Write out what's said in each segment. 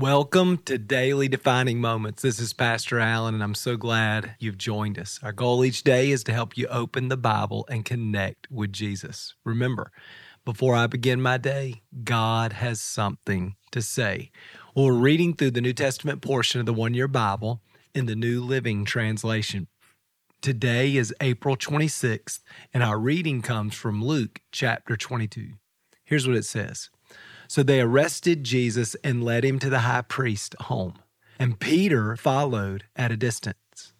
Welcome to Daily Defining Moments. This is Pastor Allen, and I'm so glad you've joined us. Our goal each day is to help you open the Bible and connect with Jesus. Remember, before I begin my day, God has something to say. We're reading through the New Testament portion of the one year Bible in the New Living Translation. Today is April 26th, and our reading comes from Luke chapter 22. Here's what it says So they arrested Jesus and led him to the high priest's home, and Peter followed at a distance.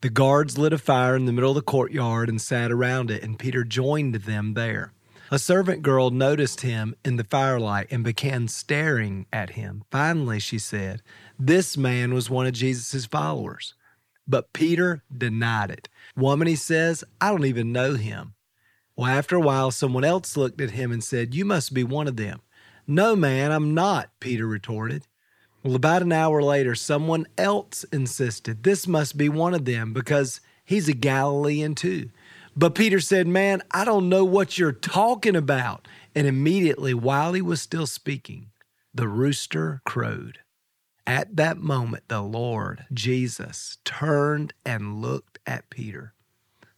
The guards lit a fire in the middle of the courtyard and sat around it, and Peter joined them there. A servant girl noticed him in the firelight and began staring at him. Finally, she said, This man was one of Jesus' followers. But Peter denied it. Woman, he says, I don't even know him. Well, after a while, someone else looked at him and said, You must be one of them. No, man, I'm not, Peter retorted. Well, about an hour later, someone else insisted, This must be one of them because he's a Galilean too. But Peter said, Man, I don't know what you're talking about. And immediately, while he was still speaking, the rooster crowed. At that moment, the Lord Jesus turned and looked at Peter.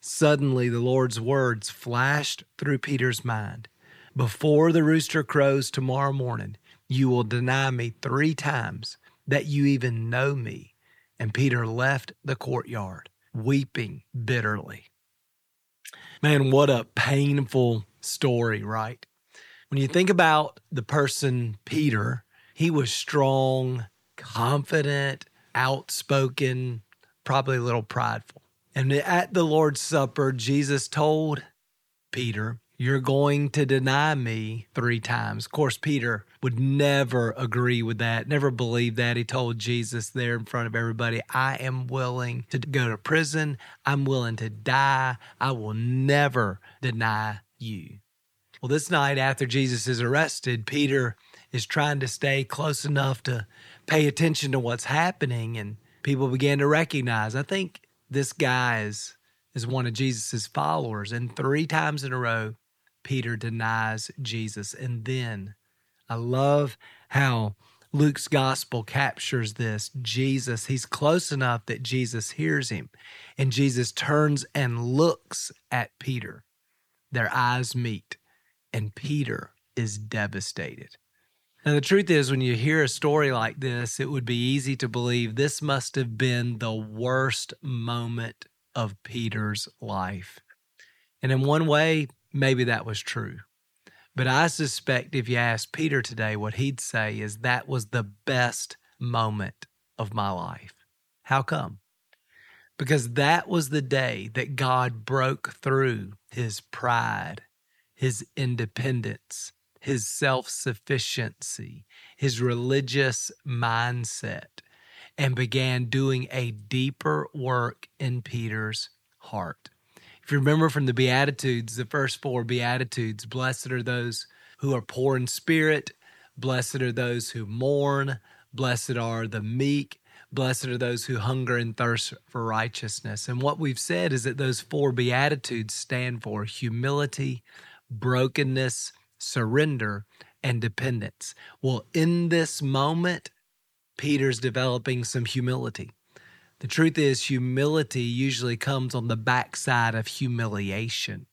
Suddenly, the Lord's words flashed through Peter's mind Before the rooster crows tomorrow morning, you will deny me three times that you even know me. And Peter left the courtyard, weeping bitterly. Man, what a painful story, right? When you think about the person Peter, he was strong, confident, outspoken, probably a little prideful. And at the Lord's Supper, Jesus told Peter, You're going to deny me three times. Of course, Peter would never agree with that, never believe that. He told Jesus there in front of everybody, I am willing to go to prison. I'm willing to die. I will never deny you. Well, this night after Jesus is arrested, Peter is trying to stay close enough to pay attention to what's happening. And people began to recognize, I think this guy is, is one of Jesus's followers. And three times in a row, Peter denies Jesus. And then I love how Luke's gospel captures this. Jesus, he's close enough that Jesus hears him. And Jesus turns and looks at Peter. Their eyes meet, and Peter is devastated. Now, the truth is, when you hear a story like this, it would be easy to believe this must have been the worst moment of Peter's life. And in one way, maybe that was true. But I suspect if you ask Peter today, what he'd say is that was the best moment of my life. How come? Because that was the day that God broke through his pride, his independence, his self sufficiency, his religious mindset, and began doing a deeper work in Peter's heart. If you remember from the Beatitudes, the first four Beatitudes, blessed are those who are poor in spirit, blessed are those who mourn, blessed are the meek, blessed are those who hunger and thirst for righteousness. And what we've said is that those four Beatitudes stand for humility, brokenness, surrender, and dependence. Well, in this moment, Peter's developing some humility. The truth is, humility usually comes on the backside of humiliation.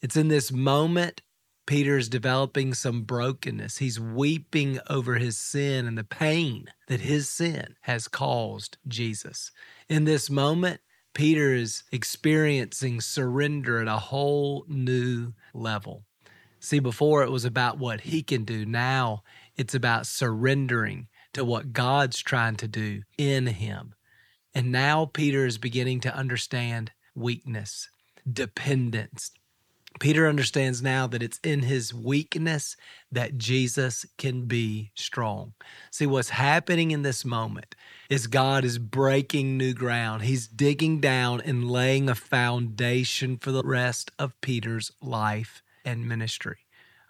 It's in this moment Peter's developing some brokenness. He's weeping over his sin and the pain that his sin has caused Jesus. In this moment, Peter is experiencing surrender at a whole new level. See, before it was about what he can do. Now it's about surrendering to what God's trying to do in him. And now Peter is beginning to understand weakness, dependence. Peter understands now that it's in his weakness that Jesus can be strong. See, what's happening in this moment is God is breaking new ground. He's digging down and laying a foundation for the rest of Peter's life and ministry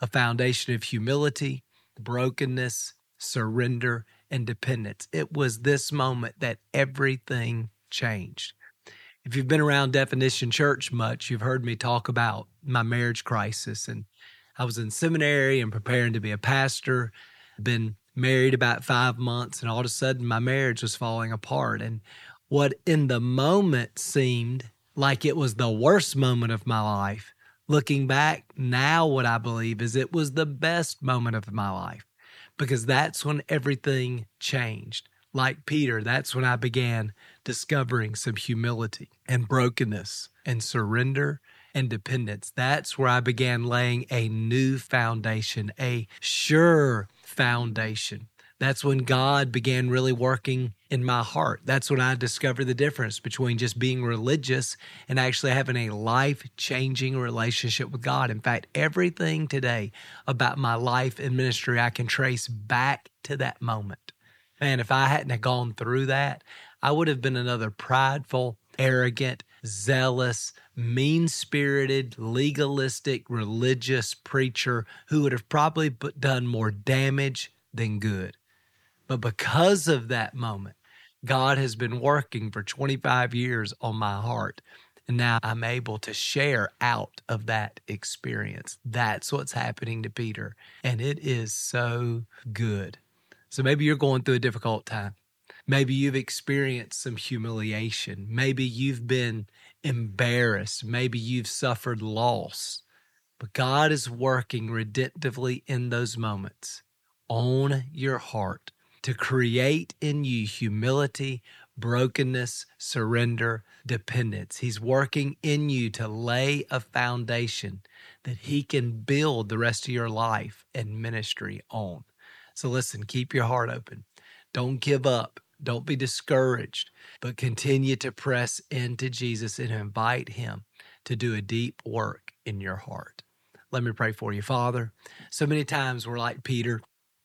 a foundation of humility, brokenness, surrender, and dependence. It was this moment that everything changed. If you've been around Definition Church much, you've heard me talk about my marriage crisis. And I was in seminary and preparing to be a pastor, been married about five months, and all of a sudden my marriage was falling apart. And what in the moment seemed like it was the worst moment of my life, looking back now, what I believe is it was the best moment of my life because that's when everything changed. Like Peter, that's when I began discovering some humility and brokenness and surrender and dependence. That's where I began laying a new foundation, a sure foundation. That's when God began really working in my heart. That's when I discovered the difference between just being religious and actually having a life changing relationship with God. In fact, everything today about my life and ministry, I can trace back to that moment. Man, if I hadn't have gone through that, I would have been another prideful, arrogant, zealous, mean spirited, legalistic, religious preacher who would have probably done more damage than good. But because of that moment, God has been working for 25 years on my heart. And now I'm able to share out of that experience. That's what's happening to Peter. And it is so good. So maybe you're going through a difficult time. Maybe you've experienced some humiliation. Maybe you've been embarrassed. Maybe you've suffered loss. But God is working redemptively in those moments on your heart to create in you humility, brokenness, surrender, dependence. He's working in you to lay a foundation that He can build the rest of your life and ministry on. So listen, keep your heart open. Don't give up. Don't be discouraged, but continue to press into Jesus and invite Him to do a deep work in your heart. Let me pray for you, Father. So many times we're like Peter,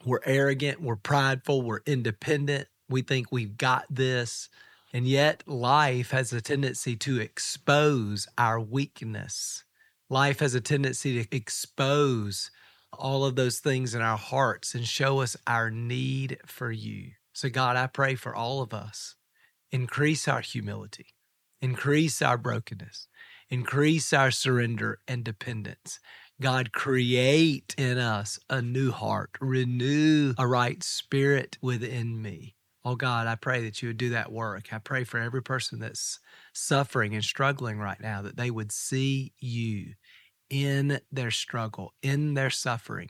we're arrogant, we're prideful, we're independent, we think we've got this. And yet, life has a tendency to expose our weakness. Life has a tendency to expose all of those things in our hearts and show us our need for you. So, God, I pray for all of us. Increase our humility, increase our brokenness, increase our surrender and dependence. God, create in us a new heart, renew a right spirit within me. Oh God, I pray that you would do that work. I pray for every person that's suffering and struggling right now that they would see you in their struggle, in their suffering.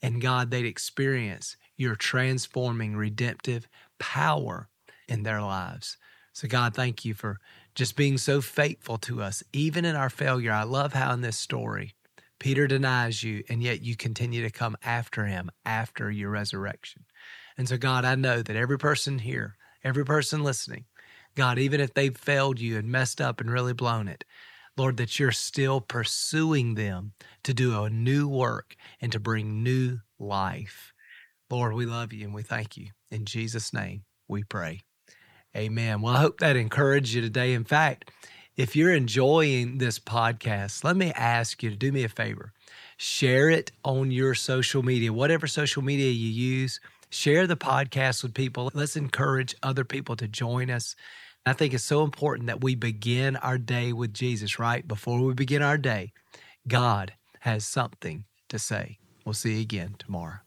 And God, they'd experience your transforming, redemptive power in their lives. So, God, thank you for just being so faithful to us, even in our failure. I love how in this story, Peter denies you, and yet you continue to come after him after your resurrection. And so, God, I know that every person here, every person listening, God, even if they've failed you and messed up and really blown it, Lord, that you're still pursuing them to do a new work and to bring new life. Lord, we love you and we thank you. In Jesus' name, we pray. Amen. Well, I hope that encouraged you today. In fact, if you're enjoying this podcast, let me ask you to do me a favor. Share it on your social media, whatever social media you use. Share the podcast with people. Let's encourage other people to join us. I think it's so important that we begin our day with Jesus, right? Before we begin our day, God has something to say. We'll see you again tomorrow.